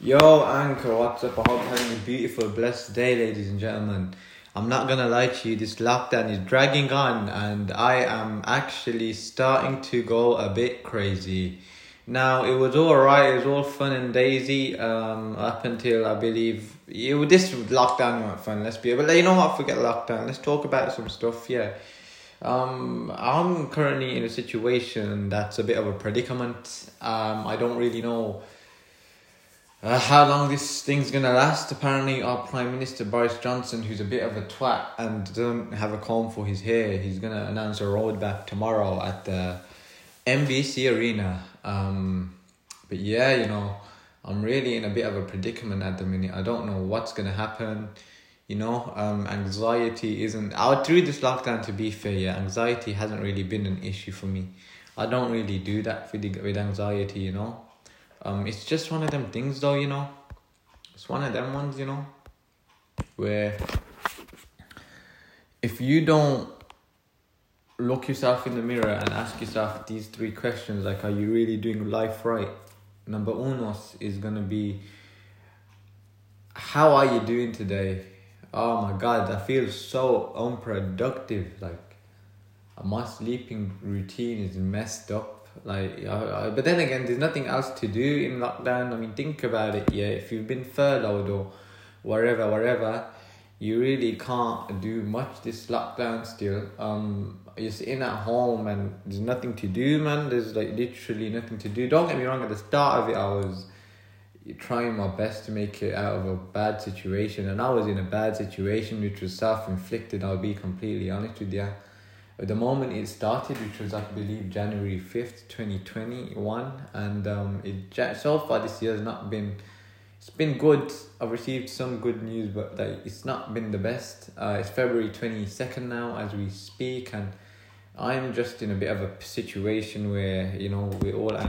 Yo, Anchor, what's up? I hope you're having a beautiful, blessed day, ladies and gentlemen. I'm not gonna lie to you, this lockdown is dragging on, and I am actually starting to go a bit crazy. Now, it was alright, it was all fun and daisy, um, up until I believe you this lockdown wasn't fun, let's be but you know what, forget lockdown, let's talk about some stuff, yeah. Um, I'm currently in a situation that's a bit of a predicament. Um, I don't really know uh, how long this thing's gonna last? Apparently, our Prime Minister Boris Johnson, who's a bit of a twat and doesn't have a comb for his hair, he's gonna announce a roadmap tomorrow at the MBC Arena. Um, but yeah, you know, I'm really in a bit of a predicament at the minute. I don't know what's gonna happen. You know, um, anxiety isn't. I through this lockdown. To be fair, yeah, anxiety hasn't really been an issue for me. I don't really do that with with anxiety. You know, um, it's just one of them things, though. You know, it's one of them ones. You know, where if you don't look yourself in the mirror and ask yourself these three questions, like, are you really doing life right? Number unos is gonna be, how are you doing today? Oh my god, I feel so unproductive. Like, my sleeping routine is messed up. Like, I, I, but then again, there's nothing else to do in lockdown. I mean, think about it. Yeah, if you've been furloughed or whatever, whatever, you really can't do much this lockdown still. Um, you're sitting at home and there's nothing to do, man. There's like literally nothing to do. Don't get me wrong. At the start of it, I was trying my best to make it out of a bad situation, and I was in a bad situation, which was self-inflicted. I'll be completely honest with you. The moment it started, which was I believe January fifth, twenty twenty one, and um, it so far this year has not been. It's been good. I've received some good news, but like it's not been the best. Uh, it's February twenty second now as we speak, and I'm just in a bit of a situation where you know we're all